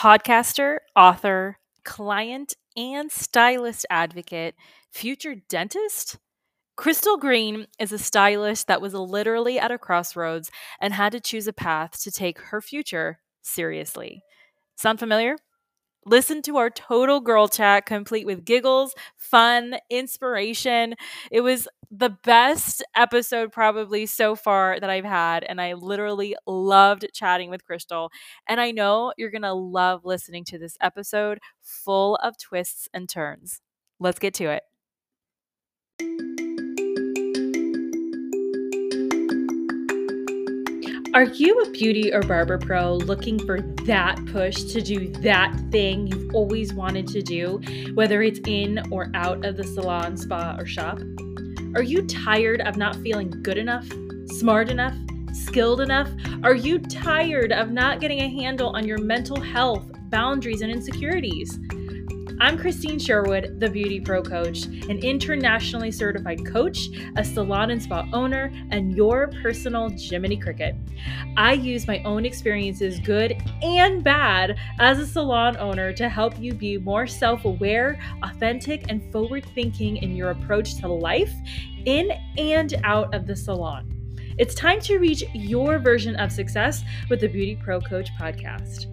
podcaster, author, client, and stylist advocate, future dentist? Crystal Green is a stylist that was literally at a crossroads and had to choose a path to take her future seriously. Sound familiar? Listen to our total girl chat, complete with giggles, fun, inspiration. It was the best episode, probably so far, that I've had. And I literally loved chatting with Crystal. And I know you're going to love listening to this episode full of twists and turns. Let's get to it. Are you a beauty or barber pro looking for that push to do that thing you've always wanted to do, whether it's in or out of the salon, spa, or shop? Are you tired of not feeling good enough, smart enough, skilled enough? Are you tired of not getting a handle on your mental health, boundaries, and insecurities? I'm Christine Sherwood, the Beauty Pro Coach, an internationally certified coach, a salon and spa owner, and your personal Jiminy Cricket. I use my own experiences, good and bad, as a salon owner to help you be more self aware, authentic, and forward thinking in your approach to life, in and out of the salon. It's time to reach your version of success with the Beauty Pro Coach podcast.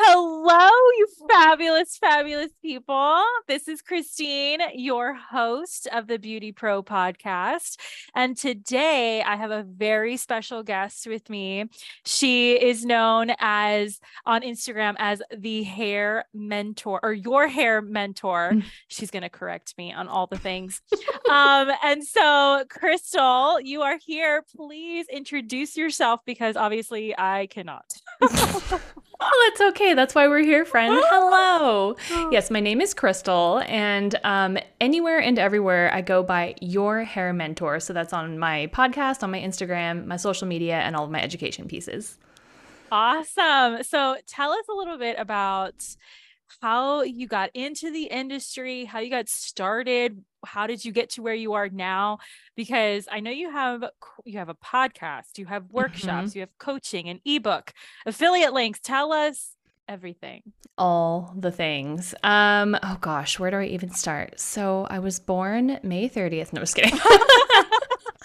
Hello, you fabulous, fabulous people. This is Christine, your host of the Beauty Pro podcast. And today I have a very special guest with me. She is known as on Instagram as the hair mentor or your hair mentor. Mm. She's going to correct me on all the things. um, and so, Crystal, you are here. Please introduce yourself because obviously I cannot. Oh, that's okay. That's why we're here, friend. Hello. Yes, my name is Crystal, and um, anywhere and everywhere I go by Your Hair Mentor. So that's on my podcast, on my Instagram, my social media, and all of my education pieces. Awesome. So tell us a little bit about how you got into the industry, how you got started, how did you get to where you are now? Because I know you have you have a podcast, you have workshops, mm-hmm. you have coaching, an ebook, affiliate links. Tell us everything. All the things. Um, oh gosh, where do I even start? So I was born May 30th. No, I just kidding.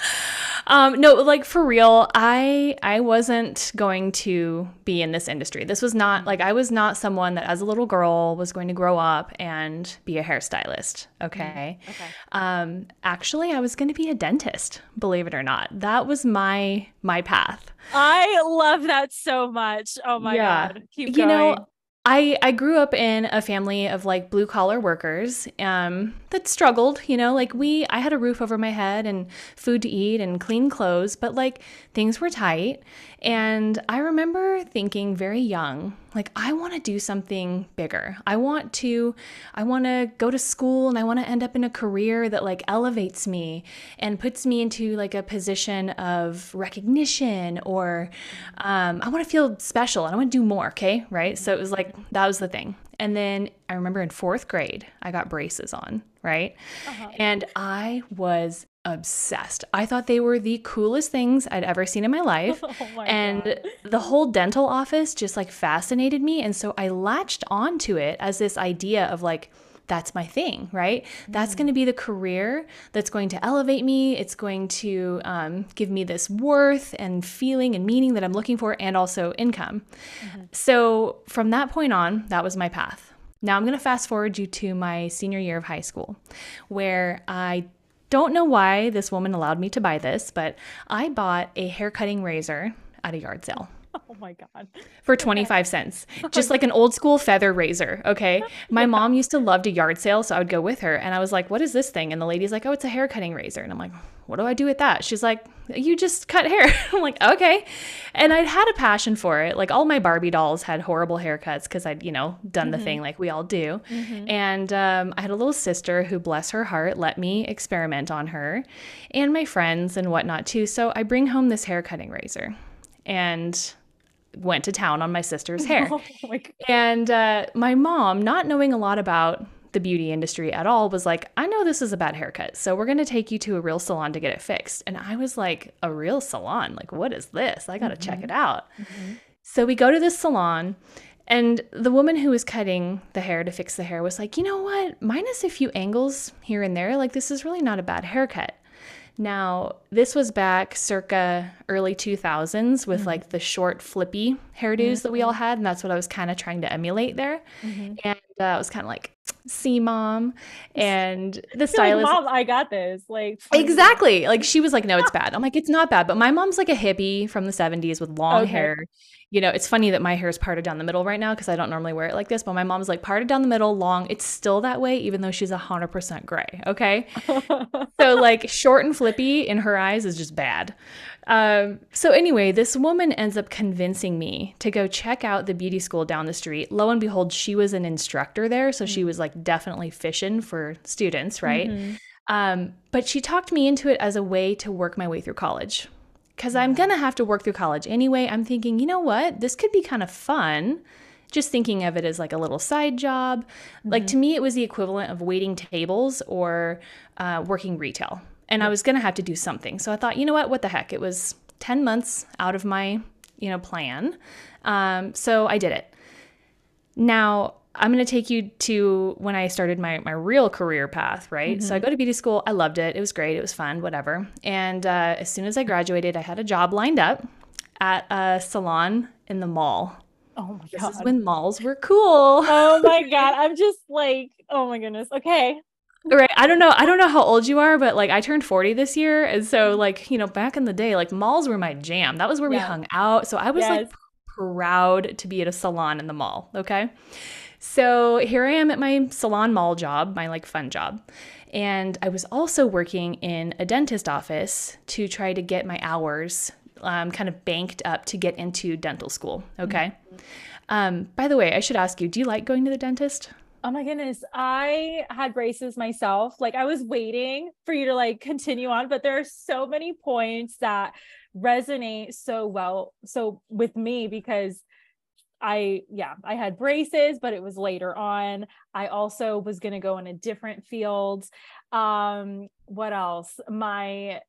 Um, no, like for real, I I wasn't going to be in this industry. This was not like I was not someone that as a little girl was going to grow up and be a hairstylist. Okay. Mm, okay. Um, actually, I was going to be a dentist. Believe it or not, that was my my path. I love that so much. Oh my yeah. god, keep going. You know, I, I grew up in a family of like blue collar workers um, that struggled, you know, like we, I had a roof over my head and food to eat and clean clothes, but like things were tight. And I remember thinking very young, like, I want to do something bigger. I want to, I want to go to school and I want to end up in a career that like elevates me and puts me into like a position of recognition or um, I want to feel special and I want to do more. Okay. Right. So it was like, that was the thing. And then I remember in fourth grade, I got braces on, right? Uh-huh. And I was obsessed. I thought they were the coolest things I'd ever seen in my life. oh my and God. the whole dental office just like fascinated me. And so I latched onto it as this idea of like, that's my thing, right? That's going to be the career that's going to elevate me. It's going to um, give me this worth and feeling and meaning that I'm looking for, and also income. Mm-hmm. So from that point on, that was my path. Now I'm going to fast forward you to my senior year of high school, where I don't know why this woman allowed me to buy this, but I bought a hair cutting razor at a yard sale. Oh my God. For 25 cents. Just like an old school feather razor. Okay. My yeah. mom used to love to yard sale. So I would go with her and I was like, what is this thing? And the lady's like, oh, it's a hair cutting razor. And I'm like, what do I do with that? She's like, you just cut hair. I'm like, okay. And I'd had a passion for it. Like all my Barbie dolls had horrible haircuts because I'd, you know, done mm-hmm. the thing like we all do. Mm-hmm. And um, I had a little sister who, bless her heart, let me experiment on her and my friends and whatnot too. So I bring home this hair cutting razor and went to town on my sister's hair. Oh my and uh, my mom, not knowing a lot about the beauty industry at all was like, I know this is a bad haircut, so we're gonna take you to a real salon to get it fixed. And I was like, a real salon? Like, what is this? I gotta mm-hmm. check it out. Mm-hmm. So we go to this salon, and the woman who was cutting the hair to fix the hair was like, you know what? Minus a few angles here and there, like, this is really not a bad haircut. Now, this was back circa early 2000s with mm-hmm. like the short flippy hairdos mm-hmm. that we all had. And that's what I was kind of trying to emulate there. Mm-hmm. And uh, I was kind of like, see mom and the stylist like, mom i got this. Like exactly. Like she was like no it's bad. I'm like it's not bad. But my mom's like a hippie from the 70s with long okay. hair. You know it's funny that my hair is parted down the middle right now because i don't normally wear it like this but my mom's like parted down the middle long. It's still that way even though she's 100% gray okay? So like short and flippy in her eyes is just bad um, so anyway, this woman ends up convincing me to go check out the beauty school down the street. Lo and behold, she was an instructor there, so she mm. was like definitely fishing for students, right? Mm-hmm. Um, but she talked me into it as a way to work my way through college. Because I'm gonna have to work through college anyway. I'm thinking, you know what? This could be kind of fun. Just thinking of it as like a little side job. Mm-hmm. Like to me, it was the equivalent of waiting tables or uh, working retail and I was going to have to do something. So I thought, you know what? What the heck? It was 10 months out of my, you know, plan. Um, so I did it. Now, I'm going to take you to when I started my, my real career path, right? Mm-hmm. So I mm-hmm. go to beauty school. I loved it. It was great. It was fun, whatever. And uh, as soon as I graduated, I had a job lined up at a salon in the mall. Oh my this god. This is when malls were cool. Oh my god. I'm just like, oh my goodness. Okay right i don't know i don't know how old you are but like i turned 40 this year and so mm-hmm. like you know back in the day like malls were my jam that was where yeah. we hung out so i was yes. like proud to be at a salon in the mall okay so here i am at my salon mall job my like fun job and i was also working in a dentist office to try to get my hours um, kind of banked up to get into dental school okay mm-hmm. um, by the way i should ask you do you like going to the dentist Oh my goodness. I had braces myself. Like I was waiting for you to like continue on, but there are so many points that resonate so well so with me because I yeah, I had braces, but it was later on. I also was going to go in a different field. Um what else? My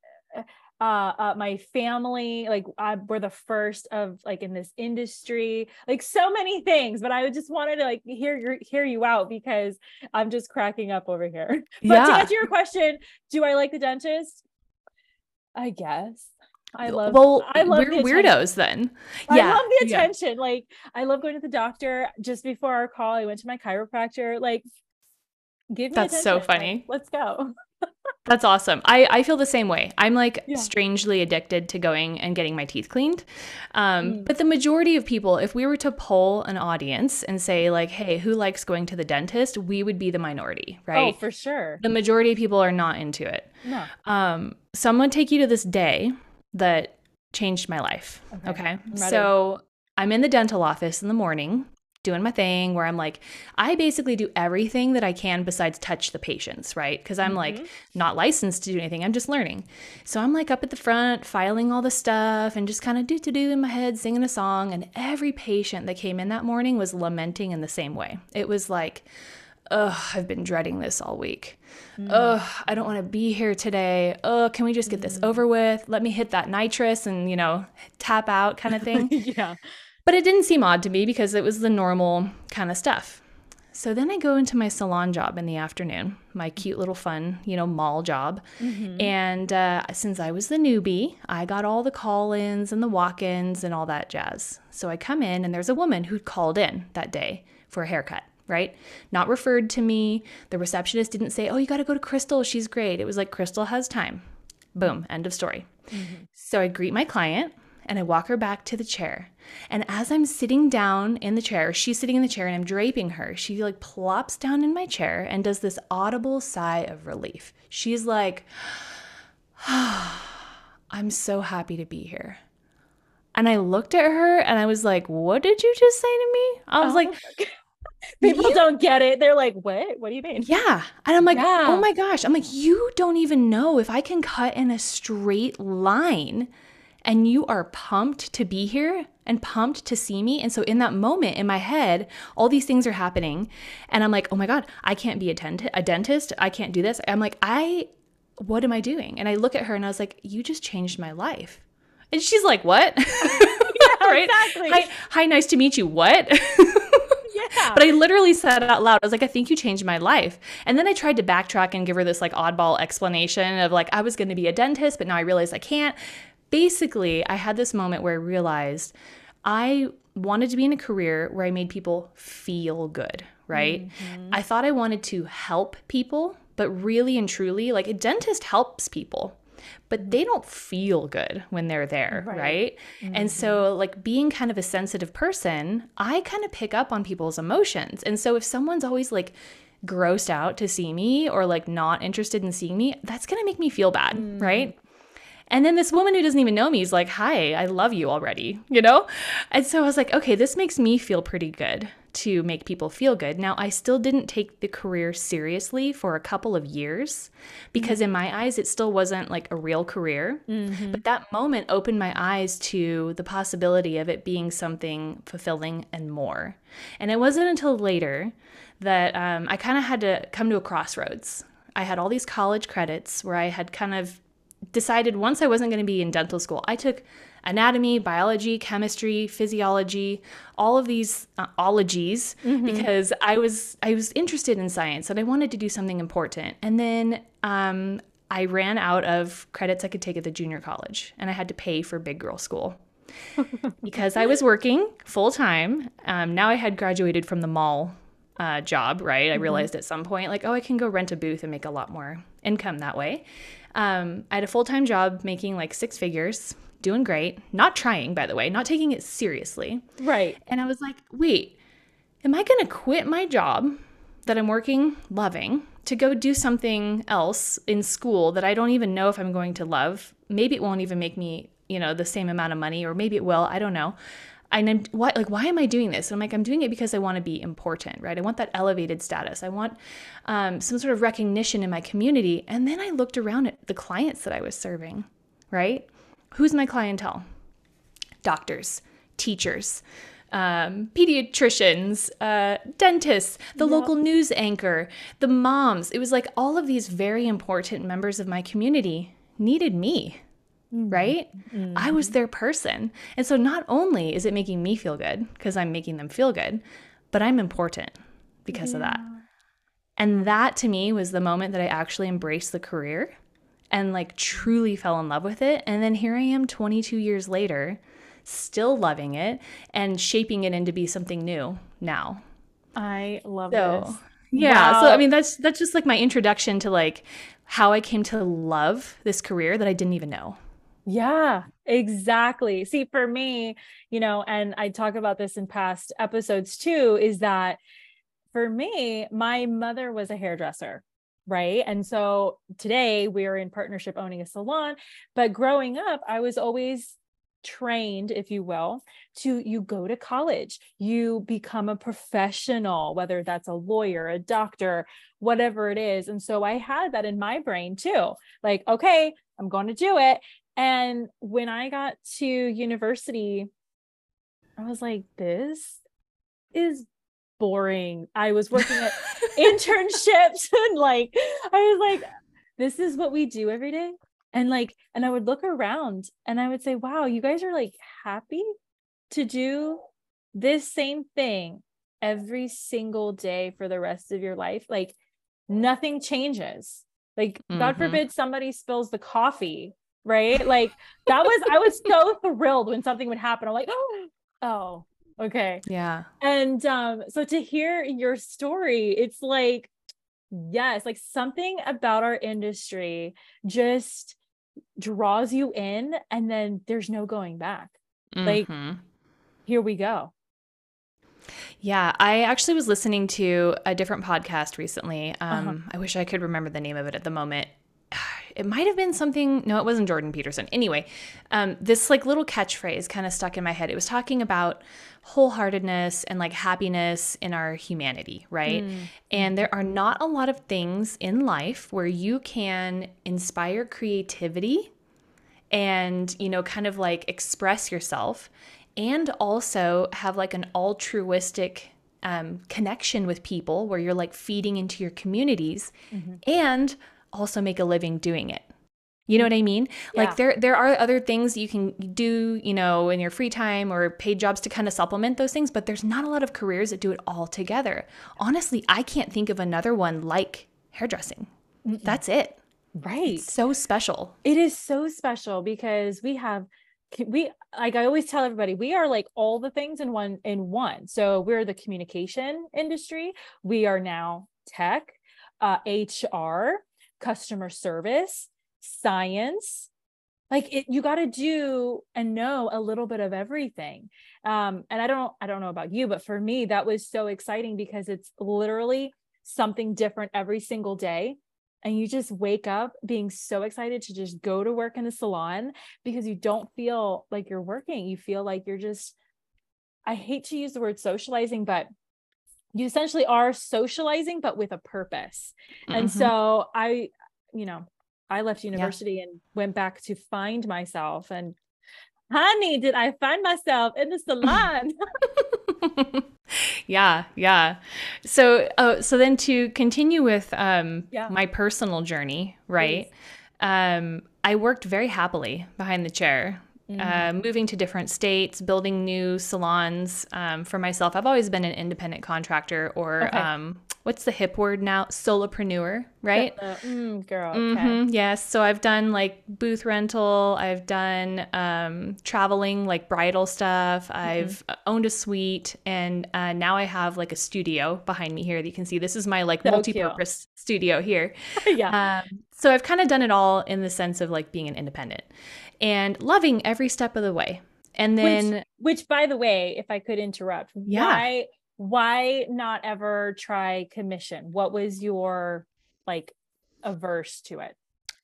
uh, uh, my family like I, we're the first of like in this industry like so many things but i just wanted to like hear your hear you out because i'm just cracking up over here but yeah. to answer your question do i like the dentist i guess I love well I love we're weirdos then. Yeah. I love the attention. Yeah. Like I love going to the doctor just before our call. I went to my chiropractor. Like give me That's attention. so funny. Like, let's go. That's awesome. I, I feel the same way. I'm like yeah. strangely addicted to going and getting my teeth cleaned. Um, mm. But the majority of people, if we were to poll an audience and say, like, hey, who likes going to the dentist? We would be the minority, oh, right? Oh, for sure. The majority of people are not into it. No. Um, so I'm going to take you to this day that changed my life. Okay. okay? So I'm in the dental office in the morning doing my thing where I'm like, I basically do everything that I can besides touch the patients, right? Because I'm mm-hmm. like not licensed to do anything. I'm just learning. So I'm like up at the front, filing all the stuff and just kind of do to do in my head, singing a song. And every patient that came in that morning was lamenting in the same way. It was like, Ugh, I've been dreading this all week. Mm. Ugh, I don't want to be here today. Ugh, can we just get this mm. over with? Let me hit that nitrous and, you know, tap out kind of thing. yeah. But it didn't seem odd to me because it was the normal kind of stuff. So then I go into my salon job in the afternoon, my cute little fun, you know, mall job. Mm-hmm. And uh, since I was the newbie, I got all the call ins and the walk ins and all that jazz. So I come in and there's a woman who'd called in that day for a haircut, right? Not referred to me. The receptionist didn't say, oh, you got to go to Crystal. She's great. It was like, Crystal has time. Boom, end of story. Mm-hmm. So I greet my client and I walk her back to the chair. And as I'm sitting down in the chair, she's sitting in the chair and I'm draping her. She like plops down in my chair and does this audible sigh of relief. She's like, oh, I'm so happy to be here. And I looked at her and I was like, What did you just say to me? I was oh, like, People you, don't get it. They're like, What? What do you mean? Yeah. And I'm like, oh yeah. Oh my gosh. I'm like, You don't even know if I can cut in a straight line and you are pumped to be here and pumped to see me. And so in that moment in my head, all these things are happening. And I'm like, oh my God, I can't be a, dent- a dentist. I can't do this. I'm like, I, what am I doing? And I look at her and I was like, you just changed my life. And she's like, what? yeah, right? Exactly. Hi, hi, nice to meet you. What? Yeah. But I literally said out loud. I was like, I think you changed my life. And then I tried to backtrack and give her this like oddball explanation of like, I was going to be a dentist, but now I realize I can't basically, I had this moment where I realized I wanted to be in a career where I made people feel good, right? Mm-hmm. I thought I wanted to help people, but really and truly, like a dentist helps people but they don't feel good when they're there, right? right? Mm-hmm. And so, like, being kind of a sensitive person, I kind of pick up on people's emotions. And so, if someone's always like grossed out to see me or like not interested in seeing me, that's gonna make me feel bad, mm-hmm. right? And then this woman who doesn't even know me is like, Hi, I love you already, you know? And so I was like, Okay, this makes me feel pretty good to make people feel good. Now, I still didn't take the career seriously for a couple of years because, mm-hmm. in my eyes, it still wasn't like a real career. Mm-hmm. But that moment opened my eyes to the possibility of it being something fulfilling and more. And it wasn't until later that um, I kind of had to come to a crossroads. I had all these college credits where I had kind of decided once I wasn't going to be in dental school, I took anatomy, biology, chemistry, physiology, all of these uh, ologies mm-hmm. because I was I was interested in science and I wanted to do something important. And then um, I ran out of credits I could take at the junior college, and I had to pay for big girl school. because I was working full time. Um, now I had graduated from the mall uh, job, right? I mm-hmm. realized at some point, like, oh, I can go rent a booth and make a lot more income that way. Um, I had a full time job making like six figures, doing great, not trying, by the way, not taking it seriously. Right. And I was like, wait, am I going to quit my job that I'm working, loving, to go do something else in school that I don't even know if I'm going to love? Maybe it won't even make me, you know, the same amount of money, or maybe it will. I don't know. And I'm why, like, why am I doing this? And I'm like, I'm doing it because I want to be important, right? I want that elevated status. I want um, some sort of recognition in my community. And then I looked around at the clients that I was serving, right? Who's my clientele? Doctors, teachers, um, pediatricians, uh, dentists, the yep. local news anchor, the moms. It was like all of these very important members of my community needed me, mm-hmm. right? Mm-hmm. I was their person. And so not only is it making me feel good because I'm making them feel good, but I'm important because yeah. of that. And that to me was the moment that I actually embraced the career and like truly fell in love with it. And then here I am 22 years later, still loving it and shaping it into be something new now. I love so, this. Yeah. Wow. So I mean that's that's just like my introduction to like how I came to love this career that I didn't even know. Yeah, exactly. See, for me, you know, and I talk about this in past episodes too, is that for me, my mother was a hairdresser right? And so today we're in partnership owning a salon but growing up i was always trained if you will to you go to college you become a professional whether that's a lawyer a doctor whatever it is. And so i had that in my brain too like okay i'm going to do it and when i got to university i was like this is boring. I was working at internships and like I was like, this is what we do every day. And like, and I would look around and I would say, wow, you guys are like happy to do this same thing every single day for the rest of your life. Like nothing changes. Like, mm-hmm. God forbid somebody spills the coffee, right? Like that was I was so thrilled when something would happen. I'm like, oh, oh, Okay. Yeah. And um, so to hear your story, it's like, yes, like something about our industry just draws you in and then there's no going back. Mm-hmm. Like, here we go. Yeah, I actually was listening to a different podcast recently. Uh-huh. Um, uh-huh. I wish I could remember the name of it at the moment it might have been something no it wasn't jordan peterson anyway um, this like little catchphrase kind of stuck in my head it was talking about wholeheartedness and like happiness in our humanity right mm. and there are not a lot of things in life where you can inspire creativity and, you know, kind of like express yourself and also have like an altruistic um, connection with people where you're like feeding into your communities mm-hmm. and also make a living doing it. You know what I mean? Yeah. Like there there are other things you can do, you know, in your free time or paid jobs to kind of supplement those things, but there's not a lot of careers that do it all together. Honestly, I can't think of another one like hairdressing. Mm-mm. That's it. Right. It's so special. It is so special because we have we like I always tell everybody we are like all the things in one in one. So we're the communication industry, we are now tech, uh, HR, customer service, science, like it, you got to do and know a little bit of everything. Um and i don't i don't know about you but for me that was so exciting because it's literally something different every single day. And you just wake up being so excited to just go to work in the salon because you don't feel like you're working. You feel like you're just i hate to use the word socializing but you essentially are socializing but with a purpose mm-hmm. and so i you know i left university yeah. and went back to find myself and honey did i find myself in the salon yeah, yeah. So, uh, so then to continue with um, yeah. my personal journey, right? Um, I worked very happily behind the chair. Mm-hmm. Uh, moving to different states, building new salons um, for myself. I've always been an independent contractor or okay. um, what's the hip word now? Solopreneur, right? Uh, mm, girl. Mm-hmm, yes. So I've done like booth rental. I've done um, traveling, like bridal stuff. Mm-hmm. I've owned a suite, and uh, now I have like a studio behind me here that you can see. This is my like so multi-purpose cute. studio here. yeah. Um, so I've kind of done it all in the sense of like being an independent and loving every step of the way. And then, which, which by the way, if I could interrupt, yeah. why why not ever try commission? What was your like averse to it?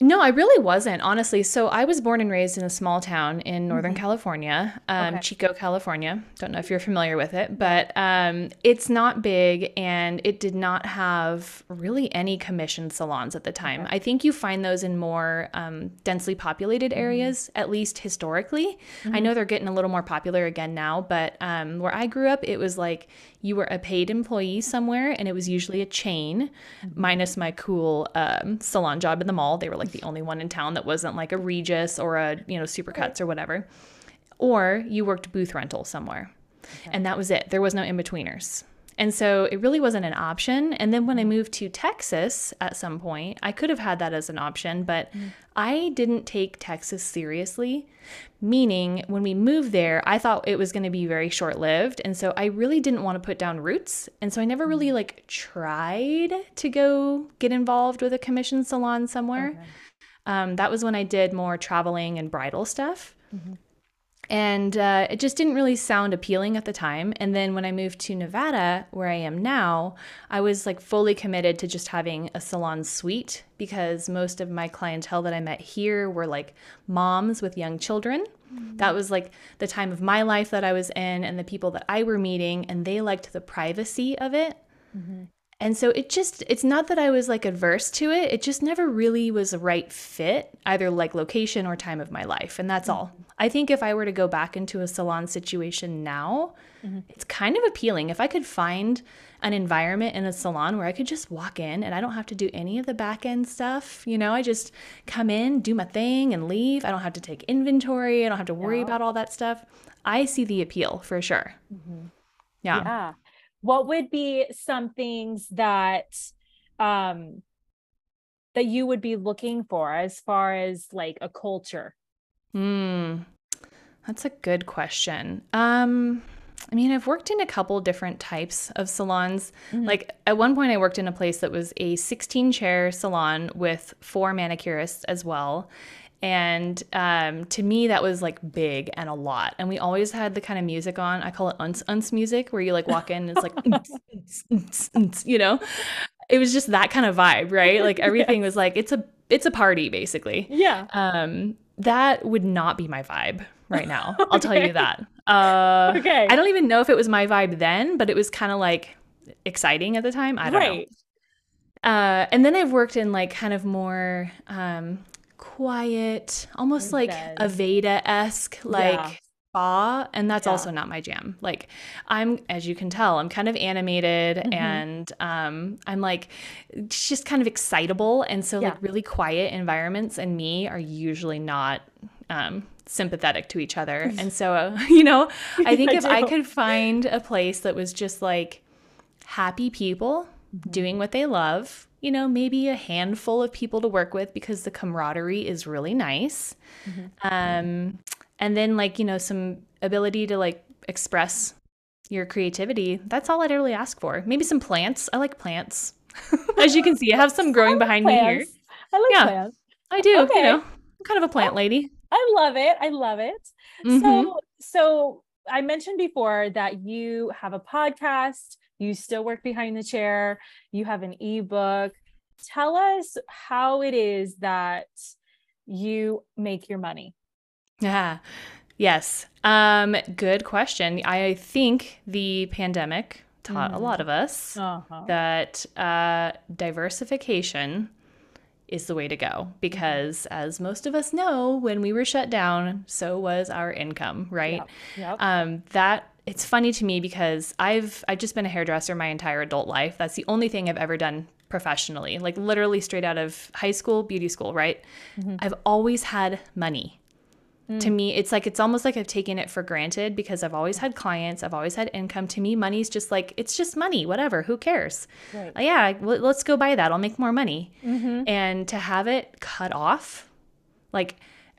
No, I really wasn't, honestly. So I was born and raised in a small town in Northern mm-hmm. California, um, okay. Chico, California. Don't know if you're familiar with it, but um, it's not big and it did not have really any commission salons at the time. Okay. I think you find those in more um, densely populated mm-hmm. areas, mm-hmm. at least historically. Mm-hmm. I know they're getting a little more popular again now, but um, where I grew up, it was like you were a paid employee somewhere and it was usually a chain minus my cool um, salon job in the mall. They were like the only one in town that wasn't like a regis or a you know supercuts or whatever. Or you worked booth rental somewhere. Okay. and that was it. There was no in-betweeners and so it really wasn't an option. And then when I moved to Texas at some point, I could have had that as an option, but mm. I didn't take Texas seriously. Meaning, when we moved there, I thought it was going to be very short lived. And so I really didn't want to put down roots. And so I never really mm. like tried to go get involved with a commission salon somewhere. Okay. Um, that was when I did more traveling and bridal stuff. Mm-hmm. And uh, it just didn't really sound appealing at the time. And then when I moved to Nevada, where I am now, I was like fully committed to just having a salon suite because most of my clientele that I met here were like moms with young children. Mm-hmm. That was like the time of my life that I was in and the people that I were meeting, and they liked the privacy of it. Mm-hmm. And so it just, it's not that I was like adverse to it. It just never really was a right fit, either like location or time of my life. And that's mm-hmm. all. I think if I were to go back into a salon situation now, mm-hmm. it's kind of appealing. If I could find an environment in a salon where I could just walk in and I don't have to do any of the back end stuff, you know, I just come in, do my thing, and leave. I don't have to take inventory. I don't have to worry about all that stuff. I see the appeal for sure. Mm-hmm. Yeah. Yeah what would be some things that um that you would be looking for as far as like a culture? Hmm. That's a good question. Um I mean, I've worked in a couple different types of salons. Mm-hmm. Like at one point, I worked in a place that was a 16 chair salon with four manicurists as well. And um, to me, that was like big and a lot. And we always had the kind of music on. I call it uns uns music, where you like walk in and it's like, you know, it was just that kind of vibe, right? Like everything was like it's a it's a party basically. Yeah. Um, that would not be my vibe right now. I'll tell you that. Uh, okay. I don't even know if it was my vibe then, but it was kind of like exciting at the time. I don't right. know. Uh, and then I've worked in like kind of more um, quiet, almost like Yes. Aveda esque, like Yeah. spa. And that's Yeah. also not my jam. Like, I'm, as you can tell, I'm kind of animated Mhm. and um, I'm like just kind of excitable. And so, Yeah. like, really quiet environments and me are usually not. Um, sympathetic to each other and so uh, you know i think I if i could find a place that was just like happy people Mm-hmm. doing what they love, you know, maybe a handful of people to work with because the camaraderie is really nice. Mm-hmm. Um, and then, like, you know, some ability to like express your creativity. That's all I'd really ask for. Maybe some plants. I like plants. As you can see, I have some growing behind me here. I like Yeah. plants. I do, Okay. you know, I'm kind of a plant lady. I love it. I love it. Mhm. So, so I mentioned before that you have a podcast, you still work behind the chair, you have an ebook. Tell us how it is that you make your money. Yeah. Yes. Um, good question. I think the pandemic taught a Mhm. lot of us Uh-huh. that uh, diversification is the way to go because, as most of us know, when we were shut down, so was our income, right? Yep. Yep. Um, that it's funny to me because I've I've just been a hairdresser my entire adult life. That's the only thing I've ever done professionally, like literally straight out of high school, beauty school, right? Mhm. I've always had money. To Mm. me, it's like it's almost like I've taken it for granted because I've always had clients, I've always had income. To me, money's just like it's just money, whatever. Who cares? Right. Uh, yeah, let's go buy that. I'll make more money. Mhm. And to have it cut off, like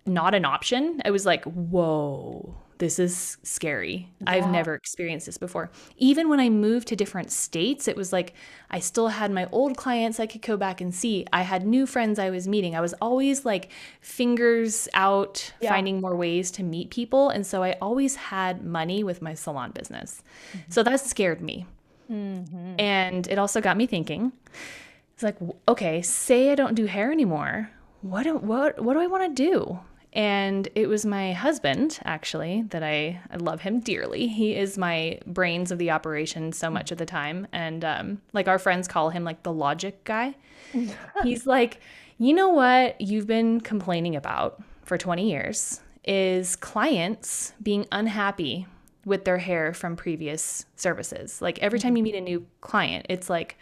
not an option, I was like, whoa, this is scary. I've never experienced this before. Even when I moved to different states, it was like I still had my old clients I could go back and see. I had new friends I was meeting. I was always like fingers out, Yeah. finding more ways to meet people. And so I always had money with my salon business. So that scared me. Mhm. And it also got me thinking. It's like, okay, say I don't do hair anymore. What do, what what do I want to do? And it was my husband, actually, that I, I love him dearly. He is my brains of the operation so much of the time. And um, like our friends call him like the logic guy. He's like, you know what you've been complaining about for 20 years is clients being unhappy with their hair from previous services. Like every time you meet a new client, it's like,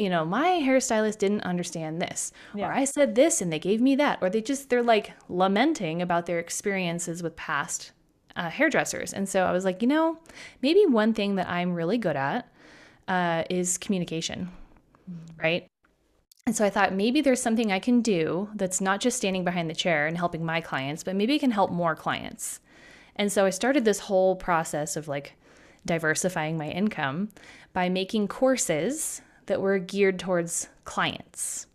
you know, my hairstylist didn't understand this, Yeah. or I said this and they gave me that, or they just, they're like lamenting about their experiences with past uh, hairdressers. And so I was like, you know, maybe one thing that I'm really good at uh, is communication, right? And so I thought maybe there's something I can do that's not just standing behind the chair and helping my clients, but maybe I can help more clients. And so I started this whole process of like diversifying my income by making courses that were geared towards clients.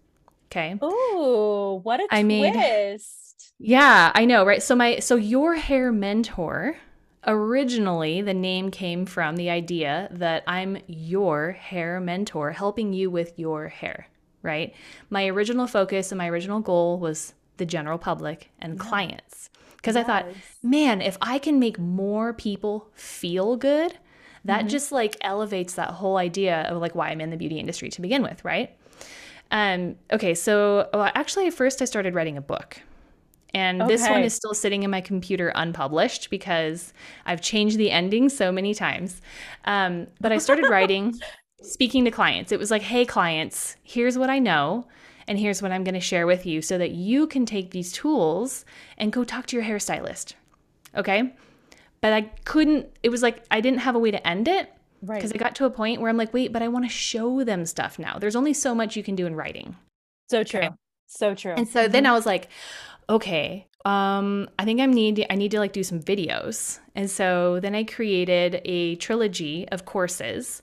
Okay. Oh, what a I made- twist. Yeah, I know, right? So my so your hair mentor originally the name came from the idea that I'm your hair mentor helping you with your hair, right? My original focus and my original goal was the general public and clients. Cuz I thought, man, if I can make more people feel good, that just like elevates that whole idea of like why I'm in the beauty industry to begin with, right? Um, okay, so well, actually, first I started writing a book. And this one is still sitting in my computer unpublished because I've changed the ending so many times. Um, but I started writing, speaking to clients. It was like, hey, clients, here's what I know, and here's what I'm going to share with you so that you can take these tools and go talk to your hairstylist. Okay? But I couldn't, it was like I didn't have a way to end it Right. because I got to a point where I'm like, wait, but I want to show them stuff now. There's only so much you can do in writing. So true. Okay. So true. And so then I was like, okay, um, I think I need I need to like do some videos. And so then I created a trilogy of courses.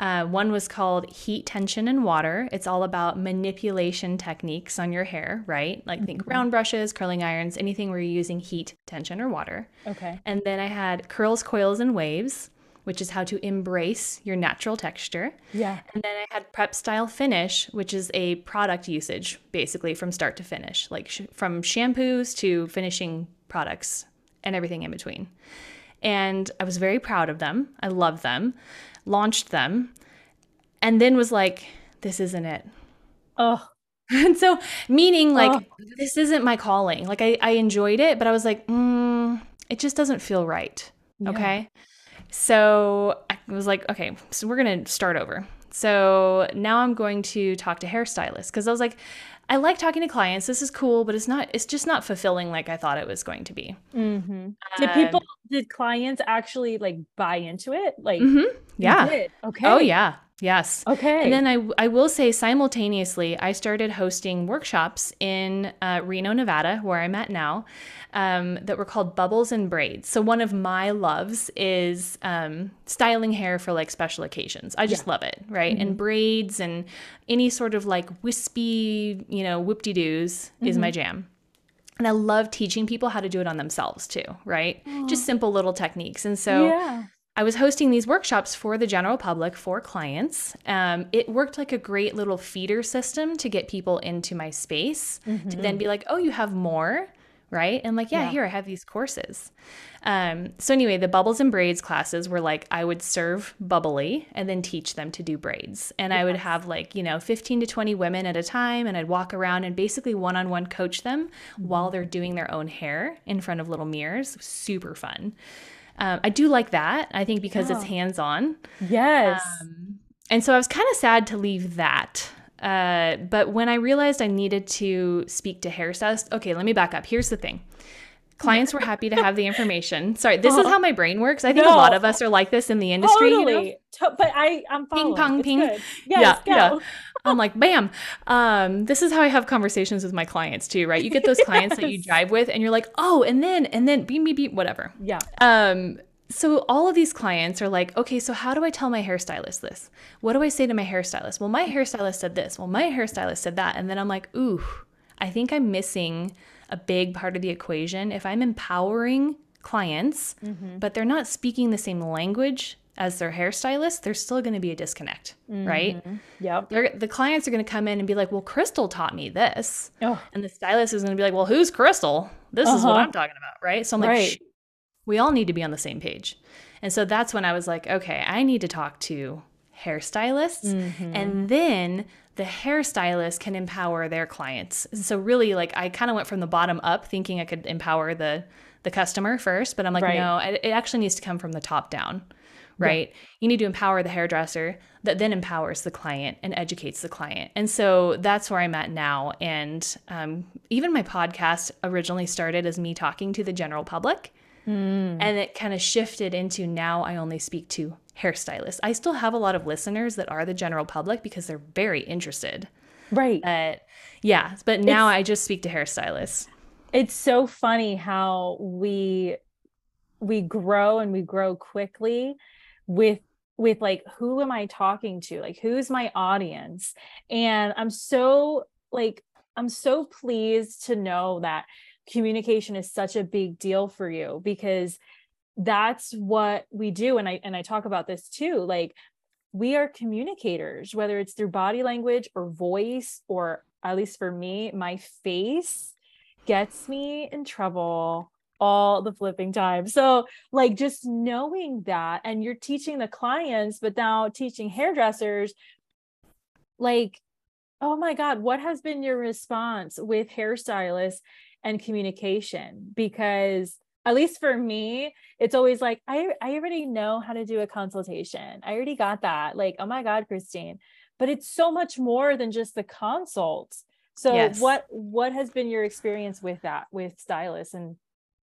Uh, one was called Heat, Tension, and Water. It's all about manipulation techniques on your hair, right? Like think round brushes, curling irons, anything where you're using heat, tension, or water. okay. And then I had curls, coils, and waves, which is how to embrace your natural texture. Yeah. And then I had prep style finish, which is a product usage basically from start to finish, like sh- from shampoos to finishing products and everything in between. And I was very proud of them. I loved them, launched them, and then was like, this isn't it. Oh, and so meaning like Oh. this isn't my calling. Like I, I enjoyed it, but I was like, mm, it just doesn't feel right. Yeah. Okay. So I was like, okay, so we're going to start over. So now I'm going to talk to hairstylists because I was like, I like talking to clients. This is cool, but it's not, it's just not fulfilling like I thought it was going to be. Mm-hmm. Did Um, people, did clients actually like buy into it? Like, mm-hmm. Yeah. Okay. Oh, yeah. Yes. Okay. And then I, I will say simultaneously, I started hosting workshops in uh, Reno, Nevada, where I'm at now, um, that were called Bubbles and Braids. So one of my loves is um, styling hair for like special occasions. I just love it, right? And braids and any sort of like wispy, you know, whoop de doos is my jam. And I love teaching people how to do it on themselves too, right? Just simple little techniques. And so yeah. I was hosting these workshops for the general public for clients. Um, it worked like a great little feeder system to get people into my space to then be like, oh, you have more, right? And like, yeah, Yeah. here I have these courses. Um, so anyway, the bubbles and braids classes were like I would serve bubbly and then teach them to do braids, and I would have like you know 15 to 20 women at a time, and I'd walk around and basically one-on-one coach them while they're doing their own hair in front of little mirrors. Super fun. Um, I do like that. I think because it's hands on. Yes. And so I was kind of sad to leave that. Uh, but when I realized I needed to speak to hairstylists, okay, let me back up. Here's the thing. Clients were happy to have the information. Sorry, this is how my brain works. I think a lot of us are like this in the industry. you know? totally. To- but I, I'm following. Ping pong, It's ping. Yes, yeah, go. yeah. I'm like, bam. Um, this is how I have conversations with my clients too, right? You get those clients that you drive with, and you're like, oh, and then, and then, beep, beep, beep, whatever. Yeah. Um, so all of these clients are like, okay, so how do I tell my hairstylist this? What do I say to my hairstylist? Well, my hairstylist said this. Well, my hairstylist said that. And then I'm like, ooh, I think I'm missing a big part of the equation. If I'm empowering clients, but they're not speaking the same language as their hairstylist, there's still going to be a disconnect, right? Yep. They're, the clients are going to come in and be like, well, Crystal taught me this. Oh, And the stylist is going to be like, well, who's Crystal? This is what Uh-huh. I'm talking about, right? So I'm like, Right. We all need to be on the same page. And so that's when I was like, okay, I need to talk to hairstylists. Mm-hmm. And then the hairstylist can empower their clients. And so really like I kind of went from the bottom up thinking I could empower the the customer first, but I'm like, Right. no, it, it actually needs to come from the top down. Right. You need to empower the hairdresser that then empowers the client and educates the client. And so that's where I'm at now. And um, even my podcast originally started as me talking to the general public. And it kind of shifted into now I only speak to hairstylists. I still have a lot of listeners that are the general public because they're very interested. right. But yeah, but now I just speak to hairstylists. it's so funny how we we grow and we grow quickly with with like who am i talking to? Like who's my audience? And i'm so like i'm so pleased to know that communication is such a big deal for you because that's what we do. And i and i talk about this too like we are communicators whether it's through body language or voice or at least for me my face gets me in trouble all the flipping time. So, like, just knowing that, and you're teaching the clients, but now teaching hairdressers, like, oh my God, what has been your response with hairstylists and communication? Because at least for me, it's always like, I, I already know how to do a consultation. I already got that. Like, oh my God, Christine. But it's so much more than just the consult. So Yes. what what has been your experience with that with stylists and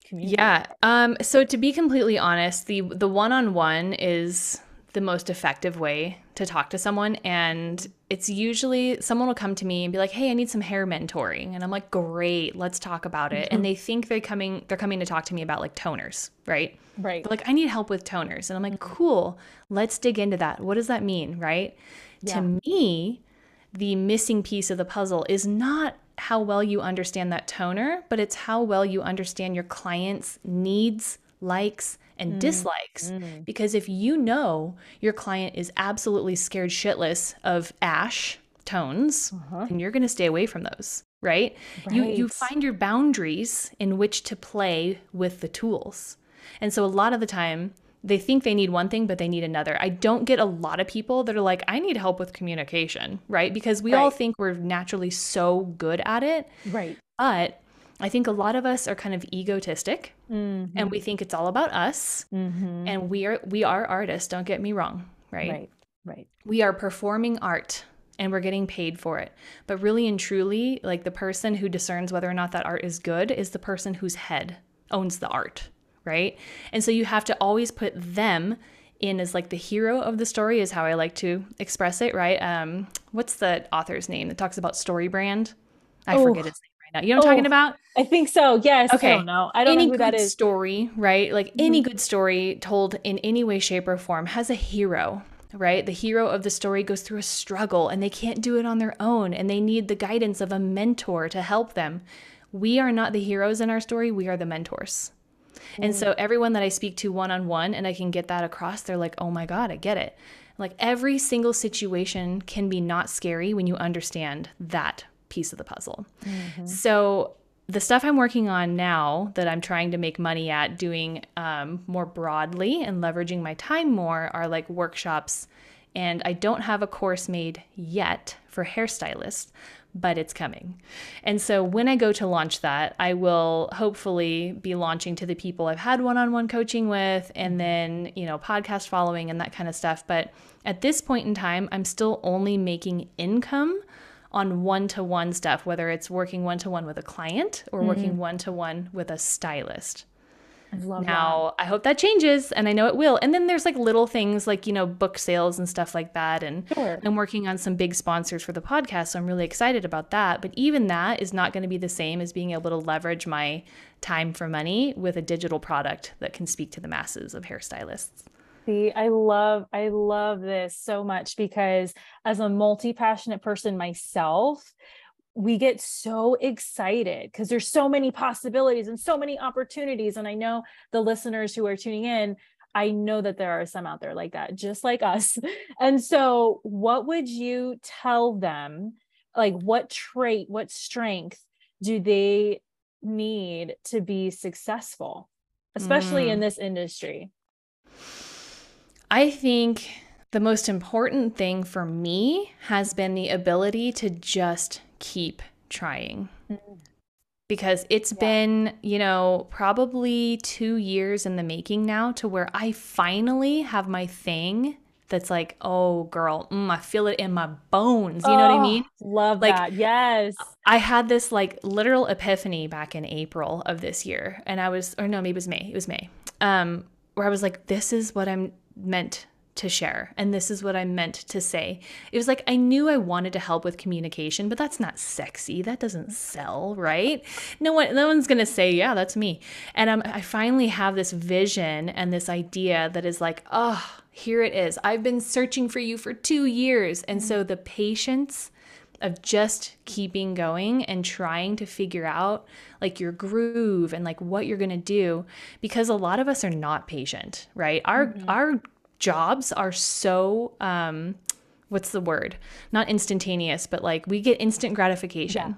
community? Yeah. Um, so to be completely honest, the the one-on-one is the most effective way to talk to someone and it's usually someone will come to me and be like hey i need some hair mentoring and i'm like great let's talk about it and they think they're coming they're coming to talk to me about like toners right Right. They're like i need help with toners and i'm like cool let's dig into that what does that mean right Yeah. to me the missing piece of the puzzle is not how well you understand that toner, but it's how well you understand your client's needs, likes, and mm, dislikes. Mm. Because if you know your client is absolutely scared shitless of ash tones, uh-huh. then you're going to stay away from those, right? You you find your boundaries in which to play with the tools. And so a lot of the time they think they need one thing, but they need another. I don't get a lot of people that are like, I need help with communication, right? Because we right. all think we're naturally so good at it. Right. But I think a lot of us are kind of egotistic mm-hmm. and we think it's all about us. Mm-hmm. And we are we are artists, don't get me wrong, right? Right. Right. We are performing art and we're getting paid for it. But really and truly, like the person who discerns whether or not that art is good is the person whose head owns the art, right? And so you have to always put them in as like the hero of the story is how I like to express it, right? Um, what's the author's name that talks about story brand? I oh. forget its name right now. You know what I'm talking about? I think so. Yes. Okay. I don't know. I don't any know who that is. story, right? Like mm-hmm. any good story told in any way, shape, or form has a hero, right? The hero of the story goes through a struggle and they can't do it on their own and they need the guidance of a mentor to help them. We are not the heroes in our story, we are the mentors. Mm. And so everyone that I speak to one on one and I can get that across, they're like, "Oh my god, I get it." Like every single situation can be not scary when you understand that piece of the puzzle. Mm-hmm. So the stuff I'm working on now that I'm trying to make money at doing um, more broadly and leveraging my time more are like workshops. And I don't have a course made yet for hairstylists, but it's coming. And so when I go to launch that, I will hopefully be launching to the people I've had one on one coaching with and then, you know, podcast following and that kind of stuff. But at this point in time, I'm still only making income on one to one stuff, whether it's working one to one with a client or mm-hmm. working one to one with a stylist. I love now, that. I hope that changes and I know it will. And then there's like little things like, you know, book sales and stuff like that. And sure. I'm working on some big sponsors for the podcast. So I'm really excited about that. But even that is not going to be the same as being able to leverage my time for money with a digital product that can speak to the masses of hairstylists. See, I love I love this so much because as a multi-passionate person myself, we get so excited because there's so many possibilities and so many opportunities and I know the listeners who are tuning in I know that there are some out there like that, just like us. And so, what would you tell them? Like, what trait, what strength do they need to be successful, especially mm. in this industry? I think the most important thing for me has been the ability to just keep trying. Because it's yeah. been, you know, probably two years in the making now to where I finally have my thing that's like, oh, girl, mm, I feel it in my bones. You oh, know what I mean? Love like, that. Yes. I had this like literal epiphany back in April of this year. And I was, or no, maybe it was May. It was May. Um, where I was like, this is what I'm meant to share and this is what I meant to say. It was like I knew I wanted to help with communication, but that's not sexy. That doesn't sell, right? No one no one's going to say, "Yeah, that's me." And I'm, I finally have this vision and this idea that is like, "Oh, here it is. I've been searching for you for 2 years." And so the patience of just keeping going and trying to figure out like your groove and like what you're going to do because a lot of us are not patient, right? Our mm-hmm. our jobs are so um what's the word? Not instantaneous, but like we get instant gratification. Yeah.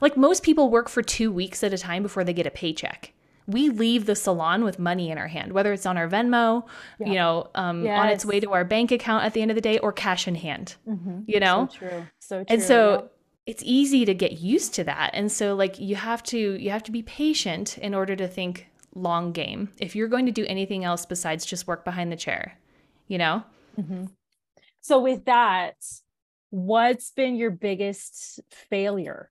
Like most people work for 2 weeks at a time before they get a paycheck we leave the salon with money in our hand, whether it's on our Venmo, yeah. you know, um, yes. on its way to our bank account at the end of the day, or cash in hand. Mm-hmm. You know, so true, so true. And so yeah. it's easy to get used to that, and so like you have to you have to be patient in order to think long game. If you're going to do anything else besides just work behind the chair, you know. Mm-hmm. So with that, what's been your biggest failure,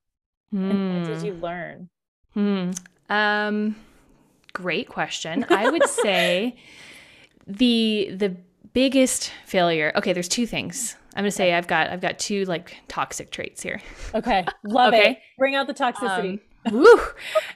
mm. and what did hmm. you learn? Hmm. Um great question. I would say the the biggest failure. Okay, there's two things. I'm gonna say I've got I've got two like toxic traits here. Okay, love okay. it. Bring out the toxicity. Um, woo.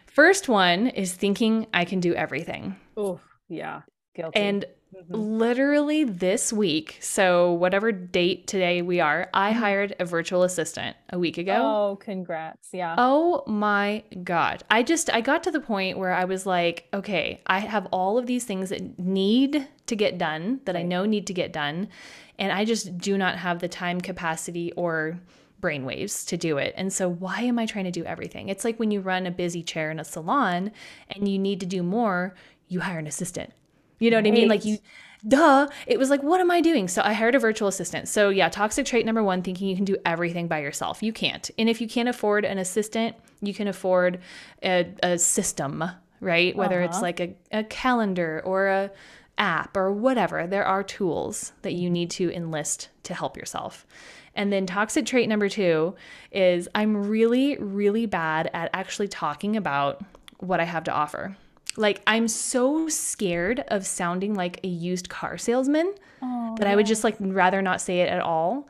First one is thinking I can do everything. Oh yeah, guilty. And Mm-hmm. Literally this week, so whatever date today we are, I mm-hmm. hired a virtual assistant a week ago. Oh, congrats. Yeah. Oh my God. I just, I got to the point where I was like, okay, I have all of these things that need to get done, that right. I know need to get done. And I just do not have the time capacity or brainwaves to do it. And so, why am I trying to do everything? It's like when you run a busy chair in a salon and you need to do more, you hire an assistant You know what I mean? Like you duh, it was like what am I doing? So I hired a virtual assistant. So yeah, toxic trait number 1 thinking you can do everything by yourself. You can't. And if you can't afford an assistant, you can afford a, a system, right? Whether it's Uh-huh. like a, a calendar or a app or whatever. There are tools that you need to enlist to help yourself. And then toxic trait number 2 is I'm really really bad at actually talking about what I have to offer. Like I'm so scared of sounding like a used car salesman oh, that I would just like rather not say it at all,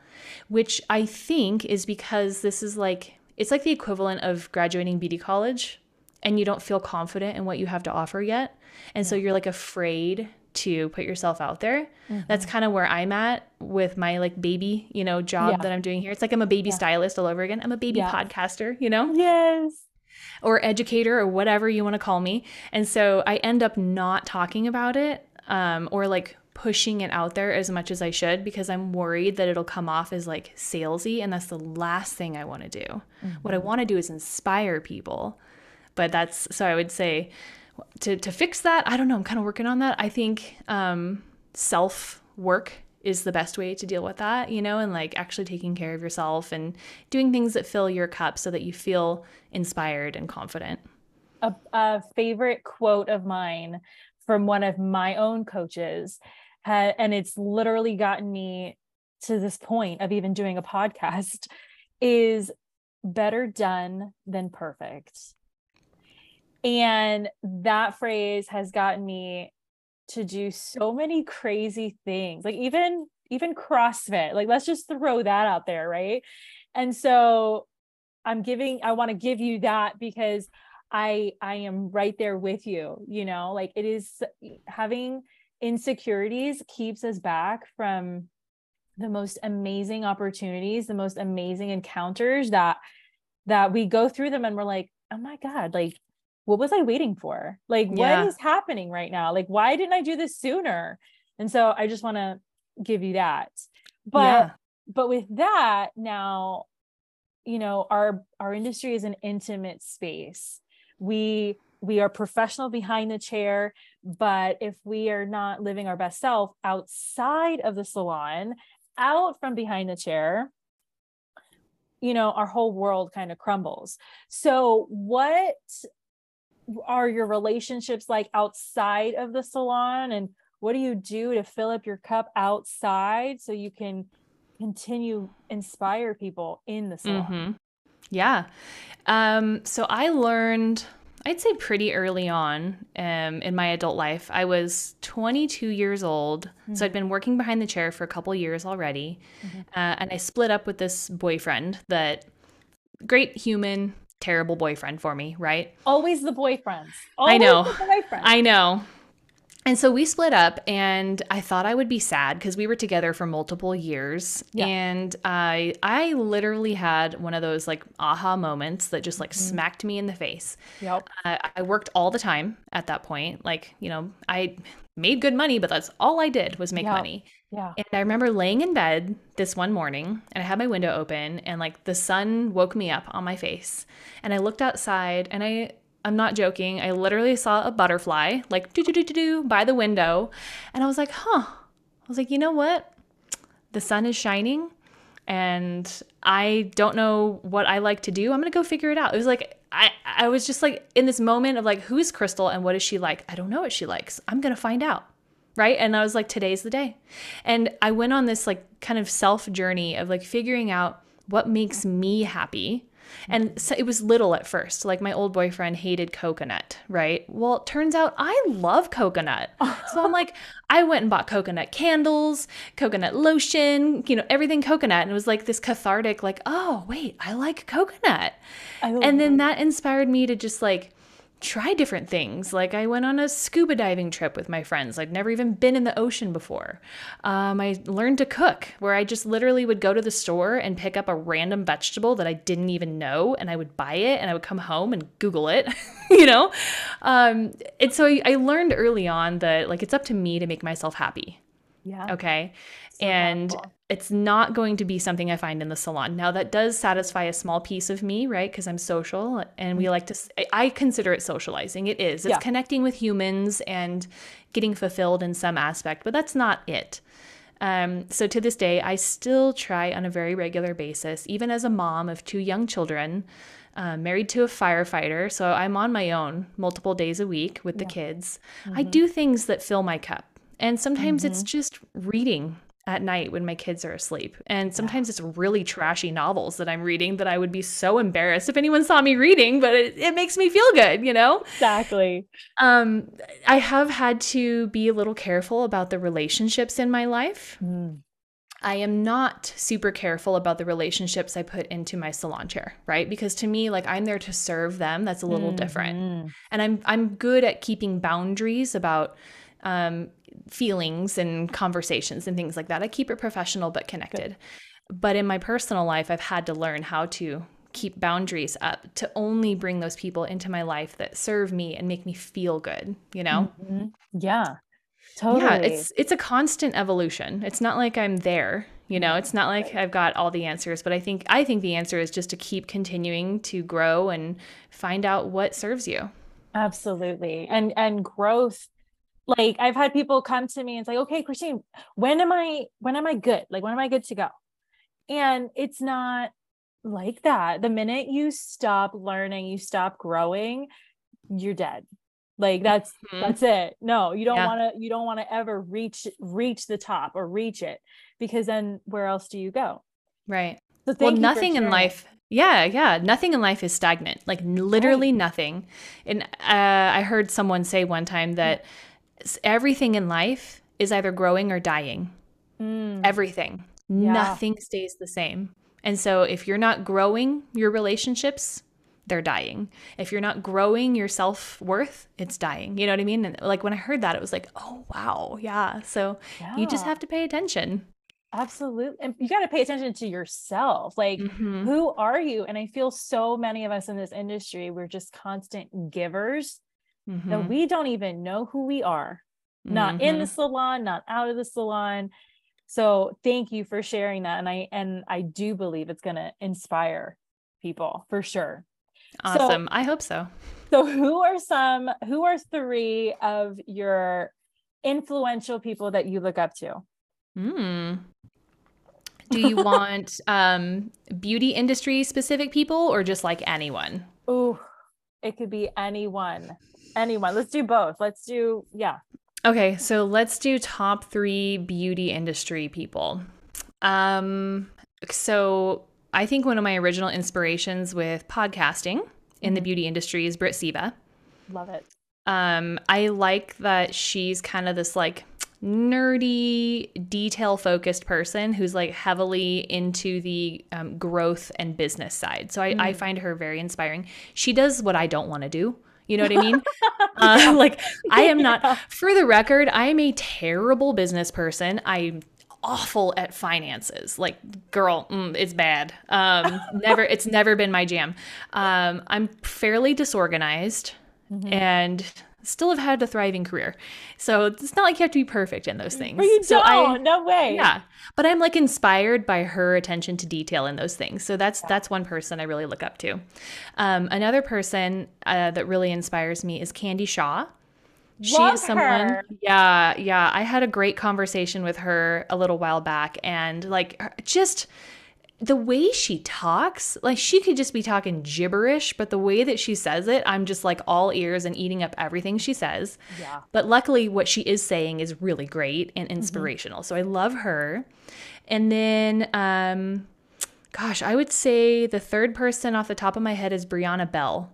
which I think is because this is like it's like the equivalent of graduating beauty college and you don't feel confident in what you have to offer yet. And so you're like afraid to put yourself out there. Mm-hmm. That's kind of where I'm at with my like baby, you know, job Yeah. that I'm doing here. It's like I'm a baby stylist all over again. I'm a baby Yeah. podcaster, you know? Yes. Or educator or whatever you want to call me. And so I end up not talking about it um, or like pushing it out there as much as I should because I'm worried that it'll come off as like salesy. And that's the last thing I want to do. What I want to do is inspire people. But that's so I would say to, to fix that, I don't know. I'm kind of working on that. I think um, self work is the best way to deal with that, you know, and like actually taking care of yourself and doing things that fill your cup so that you feel inspired and confident. a, a favorite quote of mine from one of my own coaches and it's literally gotten me to this point of even doing a podcast is better done than perfect and that phrase has gotten me to do so many crazy things like even even crossfit like let's just throw that out there right? And so i'm giving i want to give you that because I I am right there with you, you know, like it is having insecurities keeps us back from the most amazing opportunities, the most amazing encounters that that we go through them and we're like, "Oh my god, like what was I waiting for? Like Yeah. what is happening right now? Like why didn't I do this sooner?" And so I just want to give you that. But yeah. but with that now you know our our industry is an intimate space we we are professional behind the chair but if we are not living our best self outside of the salon out from behind the chair you know our whole world kind of crumbles so what are your relationships like outside of the salon and what do you do to fill up your cup outside so you can continue inspire people in the salon hmm Yeah. Um, so I learned, I'd say pretty early on um, in my adult life. I was 22 years old. So I'd been working behind the chair for a couple years already. Uh, and I split up with this boyfriend that, great human, terrible boyfriend for me, right? always the boyfriends I know. the boyfriends. I know. And so we split up, and I thought I would be sad because we were together for multiple years. Yeah. And I, I literally had one of those like aha moments that just like Mm-hmm. smacked me in the face. yep I, I worked all the time at that point. Like, you know, I made good money, but that's all I did was make Yeah. money. Yeah And I remember laying in bed this one morning and I had my window open and like the sun woke me up on my face. And I looked outside and I I'm not joking. I literally saw a butterfly like do do do do do by the window and I was like, "Huh." I was like, "You know what? The sun is shining and I don't know what I like to do. I'm going to go figure it out." It was like I I was just like in this moment of like who is Crystal and what is she like? I don't know what she likes. I'm going to find out right? And i was like today's the day. And i went on this like kind of self journey of like figuring out what makes me happy. And so it was little at first. Like my old boyfriend hated coconut right? Well it turns out i love coconut. So i'm like i went and bought coconut candles coconut lotion you know everything coconut. And it was like this cathartic like oh wait i like coconut. I and then that inspired me to just like try different things. Like I went on a scuba diving trip with my friends. I'd never even been in the ocean before. Um, I learned to cook, where I just literally would go to the store and pick up a random vegetable that I didn't even know, and I would buy it, and I would come home and Google it, you know. Um, and so I, I learned early on that like it's up to me to make myself happy Yeah. Okay. So and powerful. It's not going to be something I find in the salon. Now, that does satisfy a small piece of me, right? Because I'm social and we like to, I consider it socializing. It is. It's Yeah. connecting with humans and getting fulfilled in some aspect, but that's not it. Um, so to this day, I still try on a very regular basis, even as a mom of two young children, uh, married to a firefighter. So I'm on my own multiple days a week with the kids. I do things that fill my cup. And sometimes it's just reading at night when my kids are asleep. And sometimes it's really trashy novels that I'm reading that I would be so embarrassed if anyone saw me reading, but it, it makes me feel good, you know? Exactly. Um, I have had to be a little careful about the relationships in my life. Mm. I am not super careful about the relationships I put into my salon chair, right? Because to me, like I'm there to serve them. That's a little different. Mhm. And I'm I'm good at keeping boundaries about um, feelings and conversations and things like that. I keep it professional but connected. But in my personal life, I've had to learn how to keep boundaries up to only bring those people into my life that serve me and make me feel good, you know? Mhm. Yeah. Totally. Yeah, it's it's a constant evolution. It's not like I'm there, you know. It's not like I've got all the answers, but I think I think the answer is just to keep continuing to grow and find out what serves you. Absolutely. And and growth like I've had people come to me and say, "Okay, Christine, when am I when am I good? Like when am I good to go?" And it's not like that. The minute you stop learning, you stop growing, you're dead. Like that's Mhm. that's it. No, you don't Yeah. want to you don't want to ever reach reach the top or reach it because then where else do you go? Right. So Well, nothing in life. Yeah, yeah. Nothing in life is stagnant. Like literally nothing. And uh, I heard someone say one time that s- everything in life is either growing or dying. Mm, Everything. Yeah. Nothing stays the same. And so if you're not growing your relationships, they're dying. If you're not growing your self worth, it's dying. You know what I mean? And like when I heard that, it was like, oh, wow. Yeah. So you just have to pay attention. absolutely. And you got to pay attention to yourself. Like Mhm. who are you? And I feel so many of us in this industry, we're just constant givers that Mhm. we don't even know who we are. Not in the Mhm. salon, not out of the salon. So thank you for sharing that. And I and I do believe it's gonna inspire people for sure. So- Awesome. I hope so. So who are some who are three of your influential people that you look up to? Mm. Do you want um, beauty industry specific people or just like anyone? Oh, it could be anyone. Anyone. Let's do both. Let's do yeah. Okay, so let's do top three beauty industry people. Um, so I think one of my original inspirations with podcasting in the Mhm. beauty industry is Britt Seva. Love it. Um, I like that she's kind of this like nerdy, detail focused person who's like heavily into the um, growth and business side. So I, I Mm. find her very inspiring. She does what I don't want to do. You know what I mean? uh, like I am not. Yeah. For the record, I am a terrible business person. I'm awful at finances. Like, girl, mm, it's bad. Um, never. It's never been my jam. Um, I'm fairly disorganized Mhm. and still have had a thriving career. So it's not like you have to be perfect in those things. You so don't. I, no way. yeah, but I'm like inspired by her attention to detail in those things. So that's that's one person I really look up to. Um, another person uh, that really inspires me is Candy Shaw. She Love is someone. her. Yeah, yeah. I had a great conversation with her a little while back, and like just the way she talks, like she could just be talking gibberish, but the way that she says it, I'm just like all ears and eating up everything she says. Yeah. But luckily, what she is saying is really great and inspirational. So I love her. And then, um, gosh, I would say the third person off the top of my head is Brianna Bell.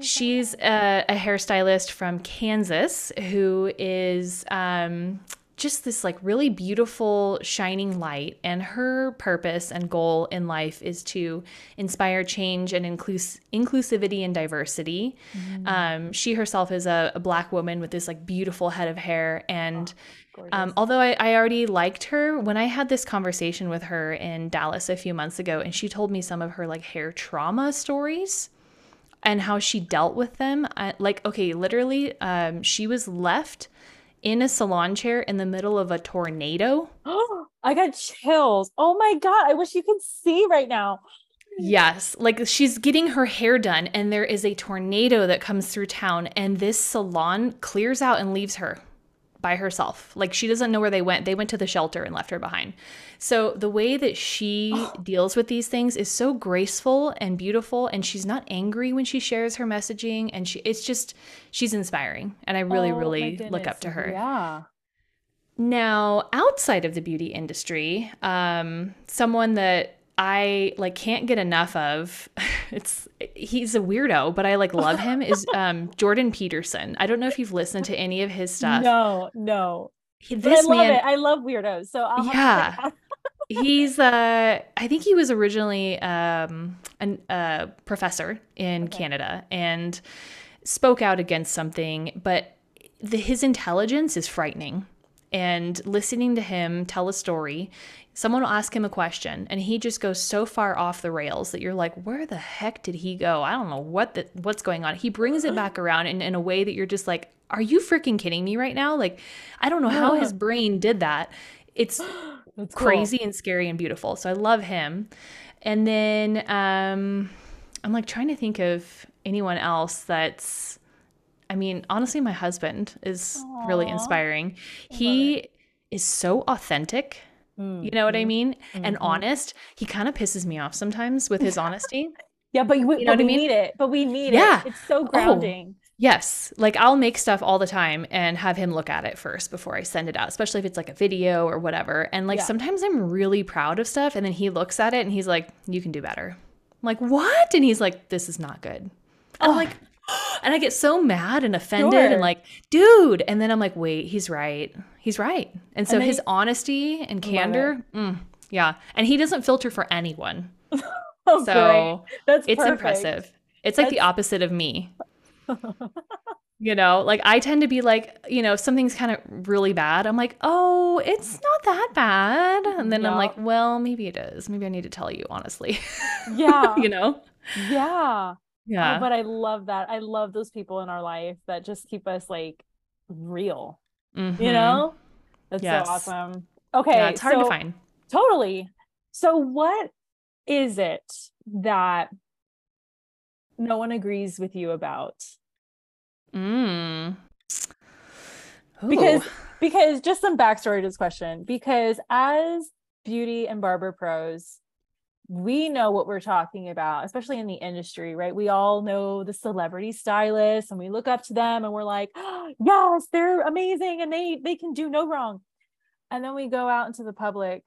She's a, a hairstylist from Kansas who is um, just this like really beautiful shining light and her purpose and goal in life is to inspire change and inclus- inclusivity and diversity um, she herself is a, a black woman with this like beautiful head of hair and Gorgeous. um, although I, I already liked her when i had this conversation with her in dallas a few months ago and she told me some of her like hair trauma stories and how she dealt with them I, like okay literally um, she was left in a salon chair in the middle of a tornado. I got chills. Oh my God. I wish you could see right now. Yes, like she's getting her hair done, and there is a tornado that comes through town, and this salon clears out and leaves her by herself. Like she doesn't know where they went. They went to the shelter and left her behind. So the way that she deals with these things is so graceful and beautiful and she's not angry when she shares her messaging and she it's just she's inspiring and I really Oh, really look up to her. Yeah. Now, outside of the beauty industry, um, someone that I like can't get enough of. It's he's a weirdo, but I like love him. Is um, Jordan Peterson? I don't know if you've listened to any of his stuff. No, no. He- this I love man, it. I love weirdos. So I'll Yeah. check it out. he's uh, I think he was originally um, an, a professor in Okay. Canada and spoke out against something, but the, his intelligence is frightening. And listening to him tell a story, someone will ask him a question, and he just goes so far off the rails that you're like, "Where the heck did he go? I don't know what the, what's going on." He brings it back around in, in a way that you're just like, "Are you freaking kidding me right now?" Like, I don't know how his brain did that. It's That's cool. crazy and scary and beautiful. So I love him. And then um, I'm like trying to think of anyone else that's. I mean, honestly, my husband is really inspiring. He is so authentic. Mm, You know what I mhm, mean? And mhm. honest. He kind of pisses me off sometimes with his honesty. Yeah, but, we, You know but what I mean? need it. But we need Yeah. it. It's so grounding. Yes. Like I'll make stuff all the time and have him look at it first before I send it out, especially if it's like a video or whatever. And like Yeah. sometimes I'm really proud of stuff and then he looks at it and he's like, you can do better. I'm like, what? And he's like, this is not good. I'm Oh. like, and I get so mad and offended Sure. and like, dude. And then I'm like, wait, he's right. He's right. And so then his you- honesty and candor, mm, yeah. And he doesn't filter for anyone. Oh, So great. That's it's perfect. impressive. It's like the opposite of me. you know, like I tend to be like, you know, if something's kind of really bad, I'm like, oh, it's not that bad. And then I'm like, well, maybe it is. Maybe I need to tell you honestly. Yeah. you know? Yeah. Yeah. Oh, but I love that. I love those people in our life that just keep us like real. You Mhm. know? That's Yes. so awesome. Okay. Yeah, it's hard to find. Totally. So, what is it that no one agrees with you about? Mm. Because because just some backstory to this question. Because as beauty and barber pros, we know what we're talking about, especially in the industry, right? We all know the celebrity stylists and we look up to them and we're like, yes, they're amazing and they they can do no wrong. And then we go out into the public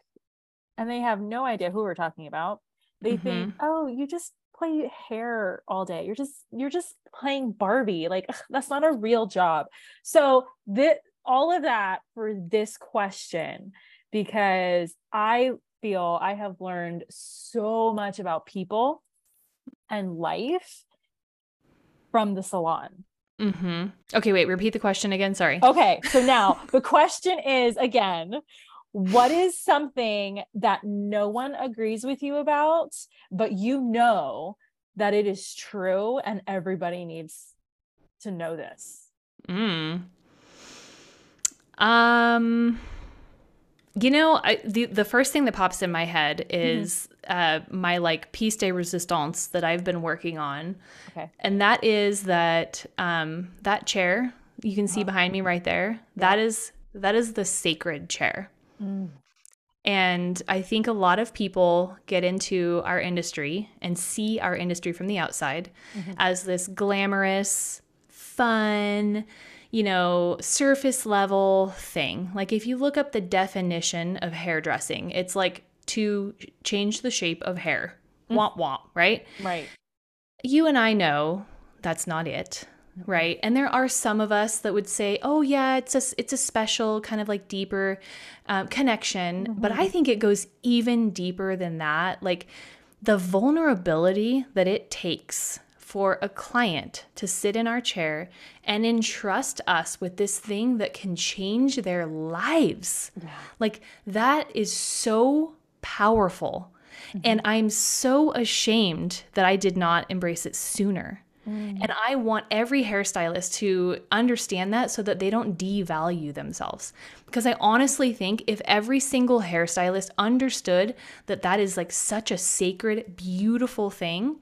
and they have no idea who we're talking about. They think, mm-hmm. oh, you just play hair all day. You're just you're just playing Barbie. Like ugh, that's not a real job. So that all of that for this question because I feel I have learned so much about people and life from the salon. Mhm. Okay, wait, repeat the question again. Sorry. Okay, so now the question is again, what is something that no one agrees with you about, but you know that it is true and everybody needs to know this? Mm. Um, you know, I, the the first thing that pops in my head is uh, my like piece de resistance that I've been working on, Okay. and that is that um, that chair you can see behind me right there. That is that is the sacred chair. And I think a lot of people get into our industry and see our industry from the outside as this glamorous, fun, you know, surface level thing. Like if you look up the definition of hairdressing, it's like to change the shape of hair. Womp womp, right? Right. you and I know that's not it, right? And there are some of us that would say, "Oh yeah, it's a it's a special kind of like deeper um, connection," but I think it goes even deeper than that. Like the vulnerability that it takes for a client to sit in our chair and entrust us with this thing that can change their lives. Like that is so powerful. And I'm so ashamed that I did not embrace it sooner. Mm. And I want every hairstylist to understand that so that they don't devalue themselves. Because I honestly think if every single hairstylist understood that that is like such a sacred, beautiful thing,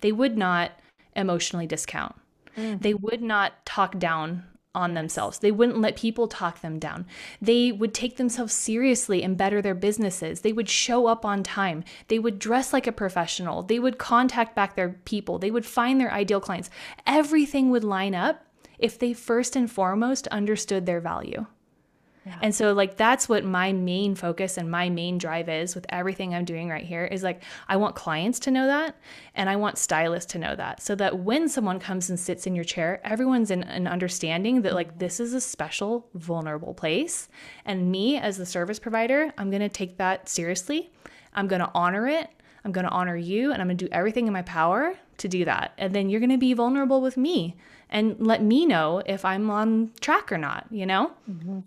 they would not emotionally discount. Mm. They would not talk down on themselves. They wouldn't let people talk them down. They would take themselves seriously and better their businesses. They would show up on time. They would dress like a professional. They would contact back their people. They would find their ideal clients. Everything would line up if they first and foremost understood their value. And so like that's what my main focus and my main drive is with everything I'm doing right here is like I want clients to know that and I want stylists to know that so that when someone comes and sits in your chair, everyone's in an understanding that like this is a special vulnerable place and me as the service provider, I'm going to take that seriously. I'm going to honor it. I'm going to honor you and I'm going to do everything in my power to do that. And then you're going to be vulnerable with me and let me know if I'm on track or not, you know? Mm-hmm.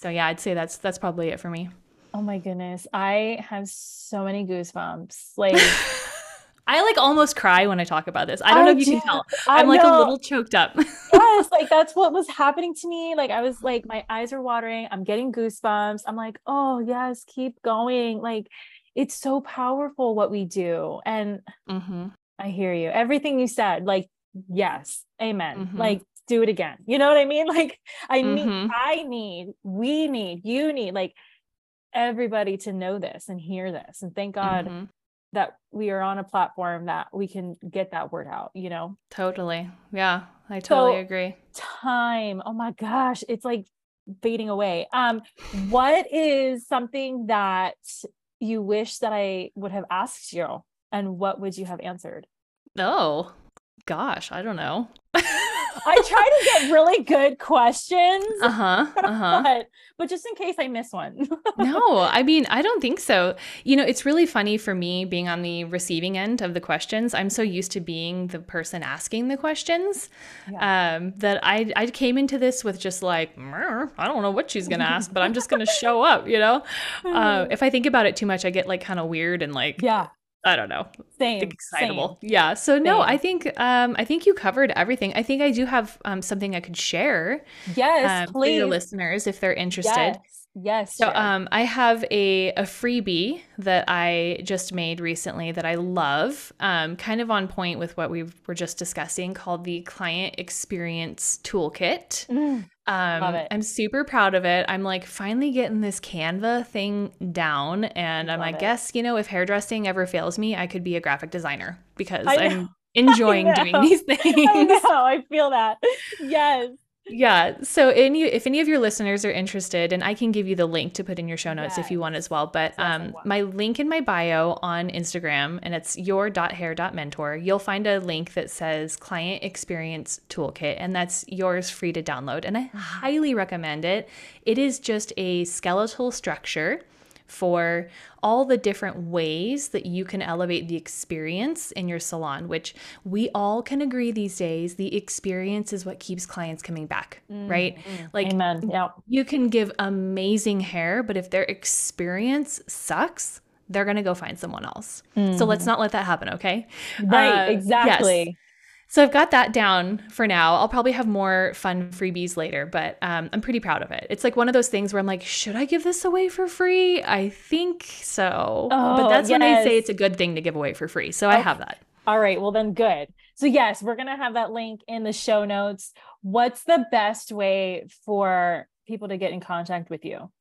So yeah, I'd say that's that's probably it for me. Oh my goodness. I have so many goosebumps. Like I like almost cry when I talk about this. I don't I know if you do. can tell. I'm like a little choked up. yes, like that's what was happening to me. Like I was like my eyes are watering. I'm getting goosebumps. I'm like, "Oh, yes, keep going." Like it's so powerful what we do. And mm-hmm. I hear you. Everything you said, like yes, amen. Mm-hmm. Like do it again. You know what I mean? Like I need, mm-hmm. I need, we need, you need like everybody to know this and hear this. And thank God mm-hmm. that we are on a platform that we can get that word out, you know? Totally. Yeah. I totally so, agree. Time. Oh my gosh. It's like fading away. Um, what is something that you wish that I would have asked you? And what would you have answered? Oh, gosh, I don't know. I try to get really good questions. Uh-huh. Uh-huh. But, but just in case I miss one. no, I mean, I don't think so. You know, it's really funny for me being on the receiving end of the questions. I'm so used to being the person asking the questions yeah. um, that I I came into this with just like, I don't know what she's gonna ask, but I'm just gonna show up. You know, uh, if I think about it too much, I get like kind of weird and like, yeah, I don't know. Same. Excitable. Same. Yeah. So same. no, I think um I think you covered everything. I think I do have um something I could share. Yes, um, please. For your listeners if they're interested. Yes. Yes. So um I have a a freebie that I just made recently that I love. Um kind of on point with what we were just discussing called the client experience toolkit. Mm. Um, Love it. I'm super proud of it. I'm like finally getting this Canva thing down, and I'm like, guess you know, if hairdressing ever fails me, I could be a graphic designer because I'm enjoying doing these things. I know. I feel that. Yes yeah. So any if any of your listeners are interested, and I can give you the link to put in your show notes yes. if you want as well. But um, my link in my bio on Instagram, and it's your hair mentor. You'll find a link that says Client Experience Toolkit, and that's yours free to download. And I mm-hmm. highly recommend it. It is just a skeletal structure for all the different ways that you can elevate the experience in your salon, which we all can agree these days the experience is what keeps clients coming back, mm-hmm. right? Like. Yeah. You can give amazing hair, but if their experience sucks, they're going to go find someone else. Mm-hmm. So let's mm-hmm. not let that happen, okay? Right, uh, exactly. Yes. So I've got that down for now. I'll probably have more fun freebies later, but um, I'm pretty proud of it. It's like one of those things where I'm like, should I give this away for free? I think so. Oh, but that's yes. when I say it's a good thing to give away for free. So okay. I have that. All right. Well, then good. So, yes, we're going to have that link in the show notes. What's the best way for people to get in contact with you?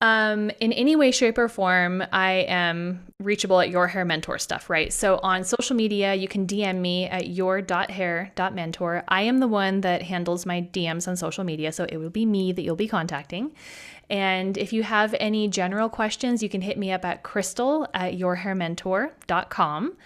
Um, in any way, shape, or form, I am reachable at your hair mentor stuff, right? So on social media, you can DM me at your.hair.mentor. I am the one that handles my DMs on social media, so it will be me that you'll be contacting. And if you have any general questions, you can hit me up at crystal at yourhairmentor.com.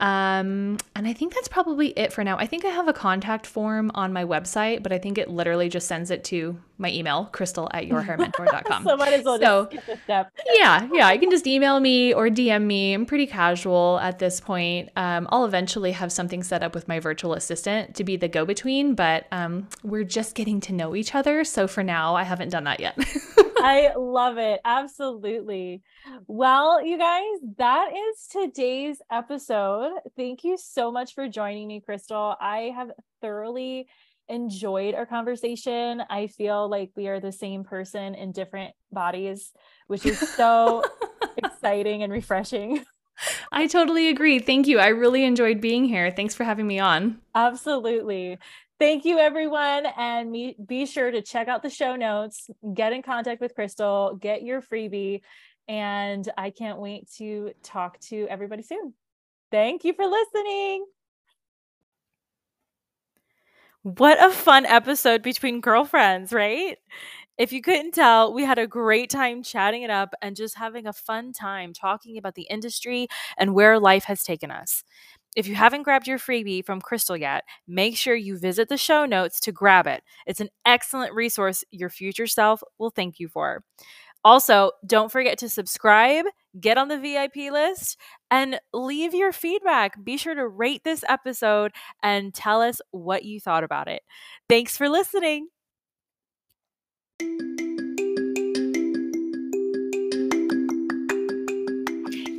Um, and I think that's probably it for now. I think I have a contact form on my website, but I think it literally just sends it to my email, crystal at yourhairmentor.com. so might as well so, step. yeah, yeah. You can just email me or DM me. I'm pretty casual at this point. Um, I'll eventually have something set up with my virtual assistant to be the go between, but um, we're just getting to know each other. So for now, I haven't done that yet. I love it. Absolutely. Well, you guys, that is today's episode. Thank you so much for joining me, Crystal. I have thoroughly enjoyed our conversation. I feel like we are the same person in different bodies, which is so exciting and refreshing. I totally agree. Thank you. I really enjoyed being here. Thanks for having me on. Absolutely. Thank you, everyone. And me, be sure to check out the show notes, get in contact with Crystal, get your freebie. And I can't wait to talk to everybody soon. Thank you for listening. What a fun episode between girlfriends, right? If you couldn't tell, we had a great time chatting it up and just having a fun time talking about the industry and where life has taken us. If you haven't grabbed your freebie from Crystal yet, make sure you visit the show notes to grab it. It's an excellent resource your future self will thank you for. Also, don't forget to subscribe, get on the VIP list, and leave your feedback. Be sure to rate this episode and tell us what you thought about it. Thanks for listening.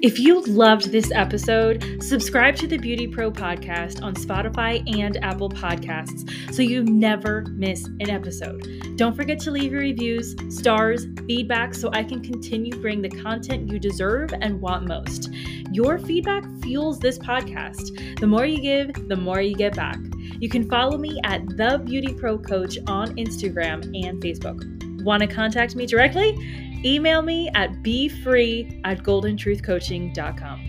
If you loved this episode, subscribe to the Beauty Pro podcast on Spotify and Apple Podcasts so you never miss an episode. Don't forget to leave your reviews, stars, feedback so I can continue bring the content you deserve and want most. Your feedback fuels this podcast. The more you give, the more you get back. You can follow me at The Beauty Pro Coach on Instagram and Facebook. Want to contact me directly? Email me at befree at goldentruthcoaching.com.